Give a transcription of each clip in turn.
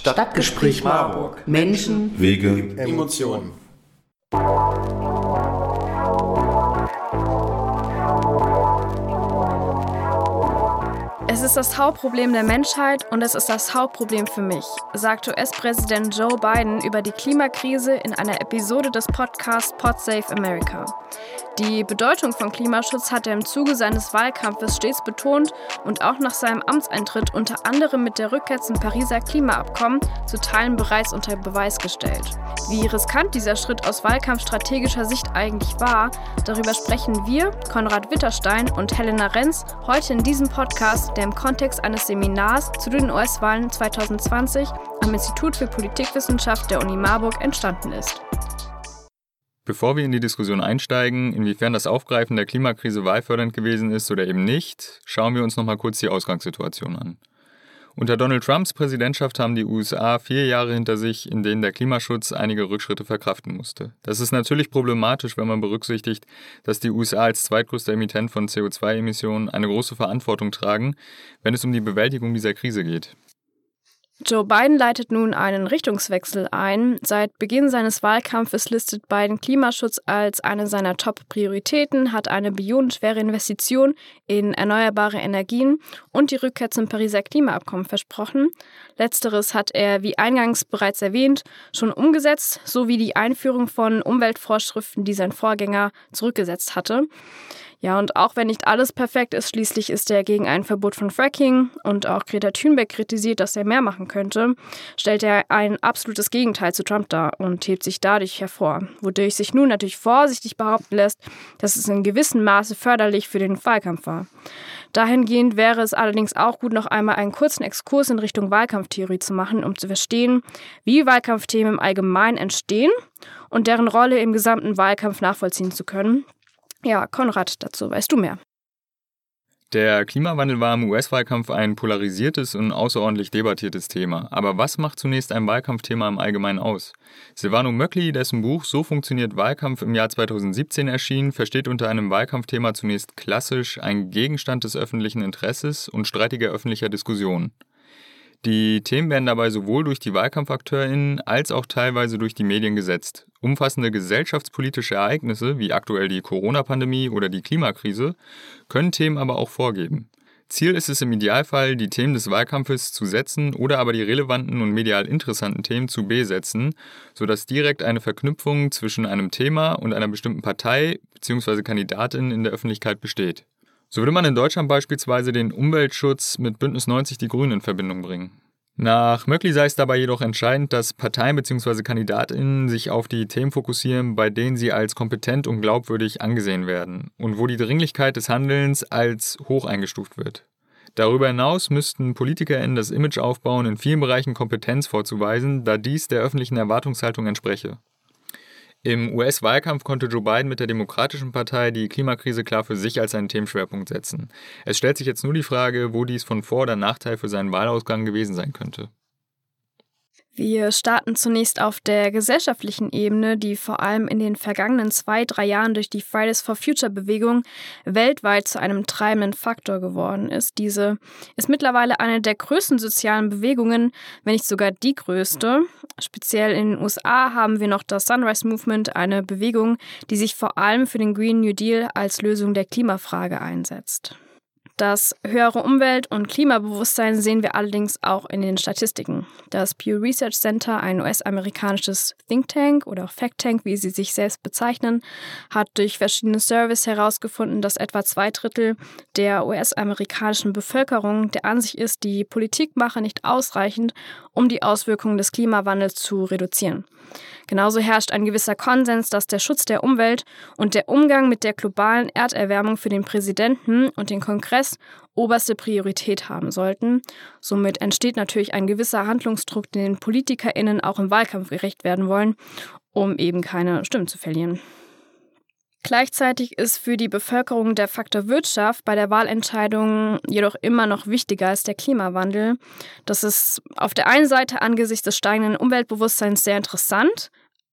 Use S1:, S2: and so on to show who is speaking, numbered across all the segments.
S1: Stadtgespräch Marburg.
S2: Menschen,
S3: Wege,
S4: Emotionen.
S5: Es ist das Hauptproblem der Menschheit und es ist das Hauptproblem für mich, sagt US-Präsident Joe Biden über die Klimakrise in einer Episode des Podcasts Pod Save America. Die Bedeutung von Klimaschutz hat er im Zuge seines Wahlkampfes stets betont und auch nach seinem Amtseintritt unter anderem mit der Rückkehr zum Pariser Klimaabkommen zu Teilen bereits unter Beweis gestellt. Wie riskant dieser Schritt aus wahlkampfstrategischer Sicht eigentlich war, darüber sprechen wir, Konrad Witterstein und Helena Renz, heute in diesem Podcast, der im Kontext eines Seminars zu den US-Wahlen 2020 am Institut für Politikwissenschaft der Uni Marburg entstanden ist.
S6: Bevor wir in die Diskussion einsteigen, inwiefern das Aufgreifen der Klimakrise wahlfördernd gewesen ist oder eben nicht, schauen wir uns noch mal kurz die Ausgangssituation an. Unter Donald Trumps Präsidentschaft haben die USA vier Jahre hinter sich, in denen der Klimaschutz einige Rückschritte verkraften musste. Das ist natürlich problematisch, wenn man berücksichtigt, dass die USA als zweitgrößter Emittent von CO2-Emissionen eine große Verantwortung tragen, wenn es um die Bewältigung dieser Krise geht.
S5: Joe Biden leitet nun einen Richtungswechsel ein. Seit Beginn seines Wahlkampfes listet Biden Klimaschutz als eine seiner Top-Prioritäten, hat eine billionenschwere Investition in erneuerbare Energien und die Rückkehr zum Pariser Klimaabkommen versprochen. Letzteres hat er, wie eingangs bereits erwähnt, schon umgesetzt, sowie die Einführung von Umweltvorschriften, die sein Vorgänger zurückgesetzt hatte. Ja, und auch wenn nicht alles perfekt ist, schließlich ist er gegen ein Verbot von Fracking und auch Greta Thunberg kritisiert, dass er mehr machen könnte, stellt er ein absolutes Gegenteil zu Trump dar und hebt sich dadurch hervor, wodurch sich nun natürlich vorsichtig behaupten lässt, dass es in gewissem Maße förderlich für den Wahlkampf war. Dahingehend wäre es allerdings auch gut, noch einmal einen kurzen Exkurs in Richtung Wahlkampftheorie zu machen, um zu verstehen, wie Wahlkampfthemen im Allgemeinen entstehen und deren Rolle im gesamten Wahlkampf nachvollziehen zu können. Ja, Konrad, dazu weißt du mehr.
S6: Der Klimawandel war im US-Wahlkampf ein polarisiertes und außerordentlich debattiertes Thema. Aber was macht zunächst ein Wahlkampfthema im Allgemeinen aus? Silvano Möckli, dessen Buch So funktioniert Wahlkampf im Jahr 2017 erschien, versteht unter einem Wahlkampfthema zunächst klassisch ein Gegenstand des öffentlichen Interesses und streitiger öffentlicher Diskussion. Die Themen werden dabei sowohl durch die WahlkampfakteurInnen als auch teilweise durch die Medien gesetzt. Umfassende gesellschaftspolitische Ereignisse, wie aktuell die Corona-Pandemie oder die Klimakrise, können Themen aber auch vorgeben. Ziel ist es im Idealfall, die Themen des Wahlkampfes zu setzen oder aber die relevanten und medial interessanten Themen zu besetzen, sodass direkt eine Verknüpfung zwischen einem Thema und einer bestimmten Partei bzw. Kandidatin in der Öffentlichkeit besteht. So würde man in Deutschland beispielsweise den Umweltschutz mit Bündnis 90 Die Grünen in Verbindung bringen. Nach Möckli sei es dabei jedoch entscheidend, dass Parteien bzw. KandidatInnen sich auf die Themen fokussieren, bei denen sie als kompetent und glaubwürdig angesehen werden und wo die Dringlichkeit des Handelns als hoch eingestuft wird. Darüber hinaus müssten PolitikerInnen das Image aufbauen, in vielen Bereichen Kompetenz vorzuweisen, da dies der öffentlichen Erwartungshaltung entspreche. Im US-Wahlkampf konnte Joe Biden mit der Demokratischen Partei die Klimakrise klar für sich als einen Themenschwerpunkt setzen. Es stellt sich jetzt nur die Frage, wo dies von Vor- oder Nachteil für seinen Wahlausgang gewesen sein könnte.
S5: Wir starten zunächst auf der gesellschaftlichen Ebene, die vor allem in den vergangenen zwei, drei Jahren durch die Fridays for Future Bewegung weltweit zu einem treibenden Faktor geworden ist. Diese ist mittlerweile eine der größten sozialen Bewegungen, wenn nicht sogar die größte. Speziell in den USA haben wir noch das Sunrise Movement, eine Bewegung, die sich vor allem für den Green New Deal als Lösung der Klimafrage einsetzt. Das höhere Umwelt- und Klimabewusstsein sehen wir allerdings auch in den Statistiken. Das Pew Research Center, ein US-amerikanisches Think Tank oder Fact Tank, wie sie sich selbst bezeichnen, hat durch verschiedene Surveys herausgefunden, dass etwa zwei Drittel der US-amerikanischen Bevölkerung der Ansicht ist, die Politik mache nicht ausreichend, um die Auswirkungen des Klimawandels zu reduzieren. Genauso herrscht ein gewisser Konsens, dass der Schutz der Umwelt und der Umgang mit der globalen Erderwärmung für den Präsidenten und den Kongress oberste Priorität haben sollten. Somit entsteht natürlich ein gewisser Handlungsdruck, den PolitikerInnen auch im Wahlkampf gerecht werden wollen, um eben keine Stimmen zu verlieren. Gleichzeitig ist für die Bevölkerung der Faktor Wirtschaft bei der Wahlentscheidung jedoch immer noch wichtiger als der Klimawandel. Das ist auf der einen Seite angesichts des steigenden Umweltbewusstseins sehr interessant,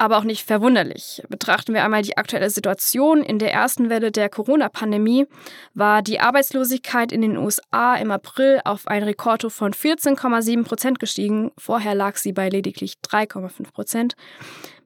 S5: aber auch nicht verwunderlich. Betrachten wir einmal die aktuelle Situation. In der ersten Welle der Corona-Pandemie war die Arbeitslosigkeit in den USA im April auf ein Rekordhoch von 14,7 Prozent gestiegen. Vorher lag sie bei lediglich 3,5 Prozent.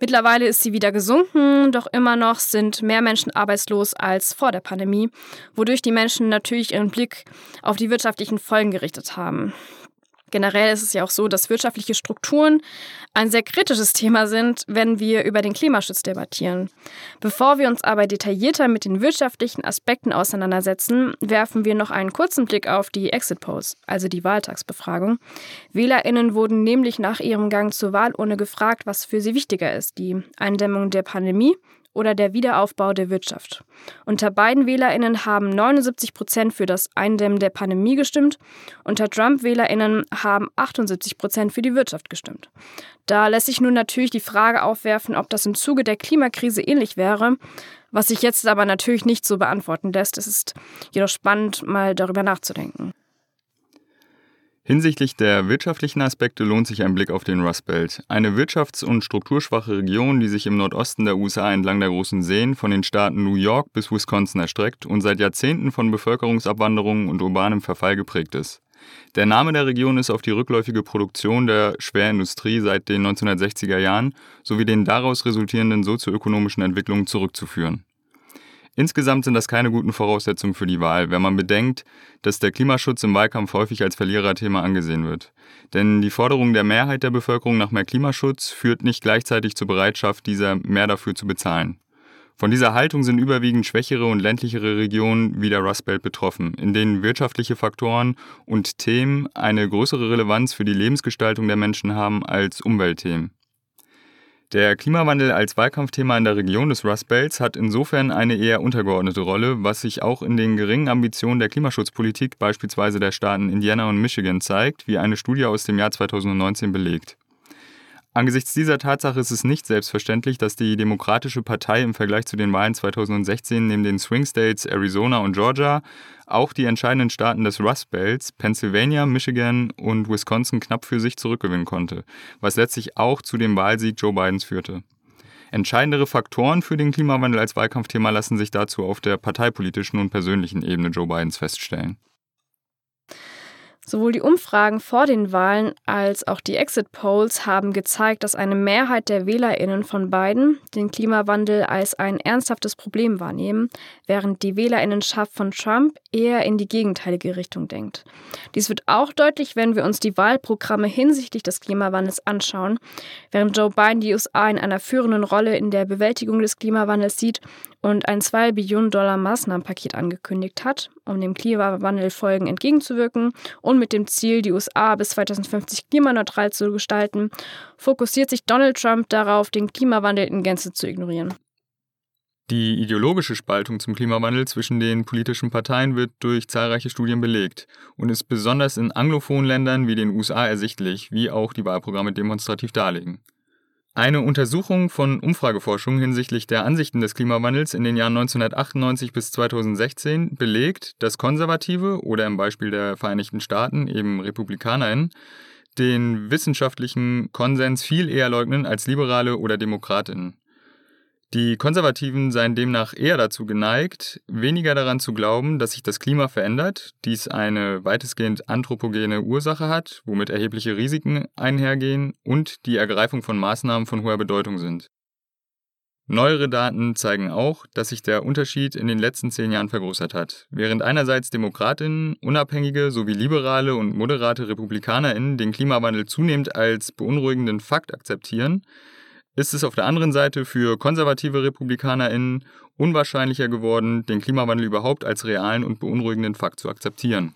S5: Mittlerweile ist sie wieder gesunken, doch immer noch sind mehr Menschen arbeitslos als vor der Pandemie, wodurch die Menschen natürlich ihren Blick auf die wirtschaftlichen Folgen gerichtet haben. Generell ist es ja auch so, dass wirtschaftliche Strukturen ein sehr kritisches Thema sind, wenn wir über den Klimaschutz debattieren. Bevor wir uns aber detaillierter mit den wirtschaftlichen Aspekten auseinandersetzen, werfen wir noch einen kurzen Blick auf die Exit Polls, also die Wahltagsbefragung. Wählerinnen wurden nämlich nach ihrem Gang zur Wahlurne gefragt, was für sie wichtiger ist, die Eindämmung der Pandemie oder der Wiederaufbau der Wirtschaft. Unter beiden WählerInnen haben 79 Prozent für das Eindämmen der Pandemie gestimmt. Unter Trump-WählerInnen haben 78 Prozent für die Wirtschaft gestimmt. Da lässt sich nun natürlich die Frage aufwerfen, ob das im Zuge der Klimakrise ähnlich wäre, was sich jetzt aber natürlich nicht so beantworten lässt. Es ist jedoch spannend, mal darüber nachzudenken.
S6: Hinsichtlich der wirtschaftlichen Aspekte lohnt sich ein Blick auf den Rust Belt, eine wirtschafts- und strukturschwache Region, die sich im Nordosten der USA entlang der großen Seen von den Staaten New York bis Wisconsin erstreckt und seit Jahrzehnten von Bevölkerungsabwanderungen und urbanem Verfall geprägt ist. Der Name der Region ist auf die rückläufige Produktion der Schwerindustrie seit den 1960er Jahren sowie den daraus resultierenden sozioökonomischen Entwicklungen zurückzuführen. Insgesamt sind das keine guten Voraussetzungen für die Wahl, wenn man bedenkt, dass der Klimaschutz im Wahlkampf häufig als Verliererthema angesehen wird. Denn die Forderung der Mehrheit der Bevölkerung nach mehr Klimaschutz führt nicht gleichzeitig zur Bereitschaft, dieser mehr dafür zu bezahlen. Von dieser Haltung sind überwiegend schwächere und ländlichere Regionen wie der Rust Belt betroffen, in denen wirtschaftliche Faktoren und Themen eine größere Relevanz für die Lebensgestaltung der Menschen haben als Umweltthemen. Der Klimawandel als Wahlkampfthema in der Region des Rust Belts hat insofern eine eher untergeordnete Rolle, was sich auch in den geringen Ambitionen der Klimaschutzpolitik beispielsweise der Staaten Indiana und Michigan zeigt, wie eine Studie aus dem Jahr 2019 belegt. Angesichts dieser Tatsache ist es nicht selbstverständlich, dass die Demokratische Partei im Vergleich zu den Wahlen 2016 neben den Swing States Arizona und Georgia auch die entscheidenden Staaten des Rust Belts, Pennsylvania, Michigan und Wisconsin knapp für sich zurückgewinnen konnte, was letztlich auch zu dem Wahlsieg Joe Bidens führte. Entscheidendere Faktoren für den Klimawandel als Wahlkampfthema lassen sich dazu auf der parteipolitischen und persönlichen Ebene Joe Bidens feststellen.
S5: Sowohl die Umfragen vor den Wahlen als auch die Exit Polls haben gezeigt, dass eine Mehrheit der Wählerinnen von Biden den Klimawandel als ein ernsthaftes Problem wahrnehmen, während die Wählerinnenschaft von Trump eher in die gegenteilige Richtung denkt. Dies wird auch deutlich, wenn wir uns die Wahlprogramme hinsichtlich des Klimawandels anschauen. Während Joe Biden die USA in einer führenden Rolle in der Bewältigung des Klimawandels sieht, und ein 2 Billionen Dollar Maßnahmenpaket angekündigt hat, um dem Klimawandelfolgen entgegenzuwirken mit dem Ziel, die USA bis 2050 klimaneutral zu gestalten, fokussiert sich Donald Trump darauf, den Klimawandel in Gänze zu ignorieren.
S6: Die ideologische Spaltung zum Klimawandel zwischen den politischen Parteien wird durch zahlreiche Studien belegt und ist besonders in anglophonen Ländern wie den USA ersichtlich, wie auch die Wahlprogramme demonstrativ darlegen. Eine Untersuchung von Umfrageforschung hinsichtlich der Ansichten des Klimawandels in den Jahren 1998 bis 2016 belegt, dass Konservative oder im Beispiel der Vereinigten Staaten eben RepublikanerInnen den wissenschaftlichen Konsens viel eher leugnen als Liberale oder DemokratInnen. Die Konservativen seien demnach eher dazu geneigt, weniger daran zu glauben, dass sich das Klima verändert, dies eine weitestgehend anthropogene Ursache hat, womit erhebliche Risiken einhergehen und die Ergreifung von Maßnahmen von hoher Bedeutung sind. Neuere Daten zeigen auch, dass sich der Unterschied in den letzten zehn Jahren vergrößert hat. Während einerseits Demokratinnen, Unabhängige sowie liberale und moderate Republikanerinnen den Klimawandel zunehmend als beunruhigenden Fakt akzeptieren, ist es auf der anderen Seite für konservative RepublikanerInnen unwahrscheinlicher geworden, den Klimawandel überhaupt als realen und beunruhigenden Fakt zu akzeptieren.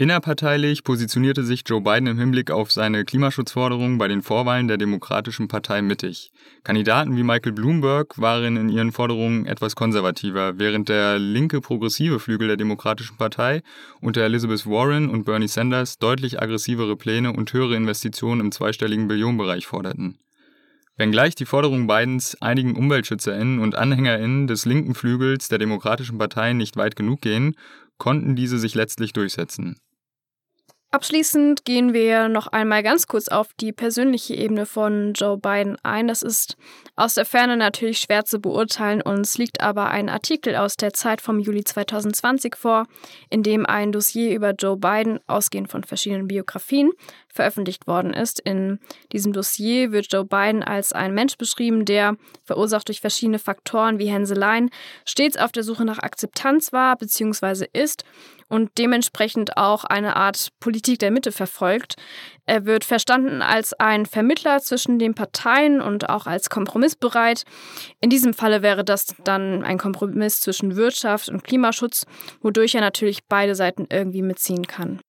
S6: Innerparteilich positionierte sich Joe Biden im Hinblick auf seine Klimaschutzforderungen bei den Vorwahlen der Demokratischen Partei mittig. Kandidaten wie Michael Bloomberg waren in ihren Forderungen etwas konservativer, während der linke progressive Flügel der Demokratischen Partei unter Elizabeth Warren und Bernie Sanders deutlich aggressivere Pläne und höhere Investitionen im zweistelligen Billionenbereich forderten. Wenngleich die Forderungen Bidens einigen UmweltschützerInnen und AnhängerInnen des linken Flügels der Demokratischen Partei nicht weit genug gehen, konnten diese sich letztlich durchsetzen.
S5: Abschließend gehen wir noch einmal ganz kurz auf die persönliche Ebene von Joe Biden ein. Das ist aus der Ferne natürlich schwer zu beurteilen. Uns liegt aber ein Artikel aus der Zeit vom Juli 2020 vor, in dem ein Dossier über Joe Biden, ausgehend von verschiedenen Biografien, veröffentlicht worden ist. In diesem Dossier wird Joe Biden als ein Mensch beschrieben, der, verursacht durch verschiedene Faktoren wie Hänseleien, stets auf der Suche nach Akzeptanz war bzw. ist und dementsprechend auch eine Art Politik der Mitte verfolgt. Er wird verstanden als ein Vermittler zwischen den Parteien und auch als kompromissbereit. In diesem Falle wäre das dann ein Kompromiss zwischen Wirtschaft und Klimaschutz, wodurch er natürlich beide Seiten irgendwie mitziehen kann.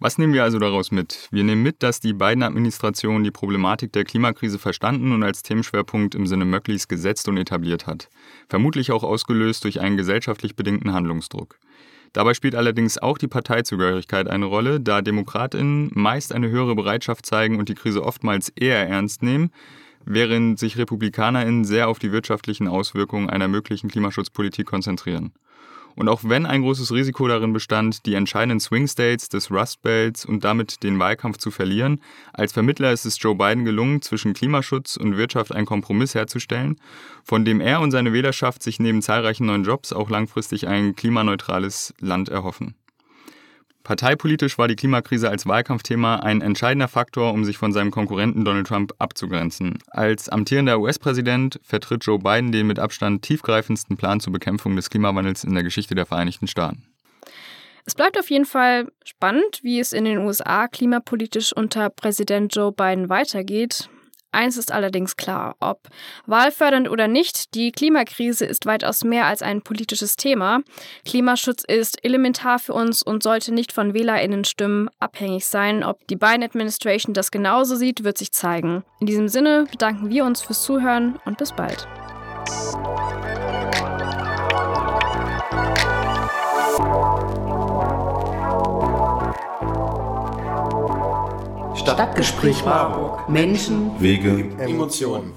S6: Was nehmen wir also daraus mit? Wir nehmen mit, dass die beiden Administrationen die Problematik der Klimakrise verstanden und als Themenschwerpunkt im Sinne Möcklis gesetzt und etabliert hat. Vermutlich auch ausgelöst durch einen gesellschaftlich bedingten Handlungsdruck. Dabei spielt allerdings auch die Parteizugehörigkeit eine Rolle, da DemokratInnen meist eine höhere Bereitschaft zeigen und die Krise oftmals eher ernst nehmen, während sich RepublikanerInnen sehr auf die wirtschaftlichen Auswirkungen einer möglichen Klimaschutzpolitik konzentrieren. Und auch wenn ein großes Risiko darin bestand, die entscheidenden Swing States des Rust Belts und damit den Wahlkampf zu verlieren, als Vermittler ist es Joe Biden gelungen, zwischen Klimaschutz und Wirtschaft einen Kompromiss herzustellen, von dem er und seine Wählerschaft sich neben zahlreichen neuen Jobs auch langfristig ein klimaneutrales Land erhoffen. Parteipolitisch war die Klimakrise als Wahlkampfthema ein entscheidender Faktor, um sich von seinem Konkurrenten Donald Trump abzugrenzen. Als amtierender US-Präsident vertritt Joe Biden den mit Abstand tiefgreifendsten Plan zur Bekämpfung des Klimawandels in der Geschichte der Vereinigten Staaten.
S5: Es bleibt auf jeden Fall spannend, wie es in den USA klimapolitisch unter Präsident Joe Biden weitergeht. Eins ist allerdings klar, ob wahlfördernd oder nicht, die Klimakrise ist weitaus mehr als ein politisches Thema. Klimaschutz ist elementar für uns und sollte nicht von Wählerinnenstimmen abhängig sein. Ob die Biden Administration das genauso sieht, wird sich zeigen. In diesem Sinne bedanken wir uns fürs Zuhören und bis bald.
S1: Stadtgespräch Marburg. Menschen,
S2: Wege,
S1: Emotionen.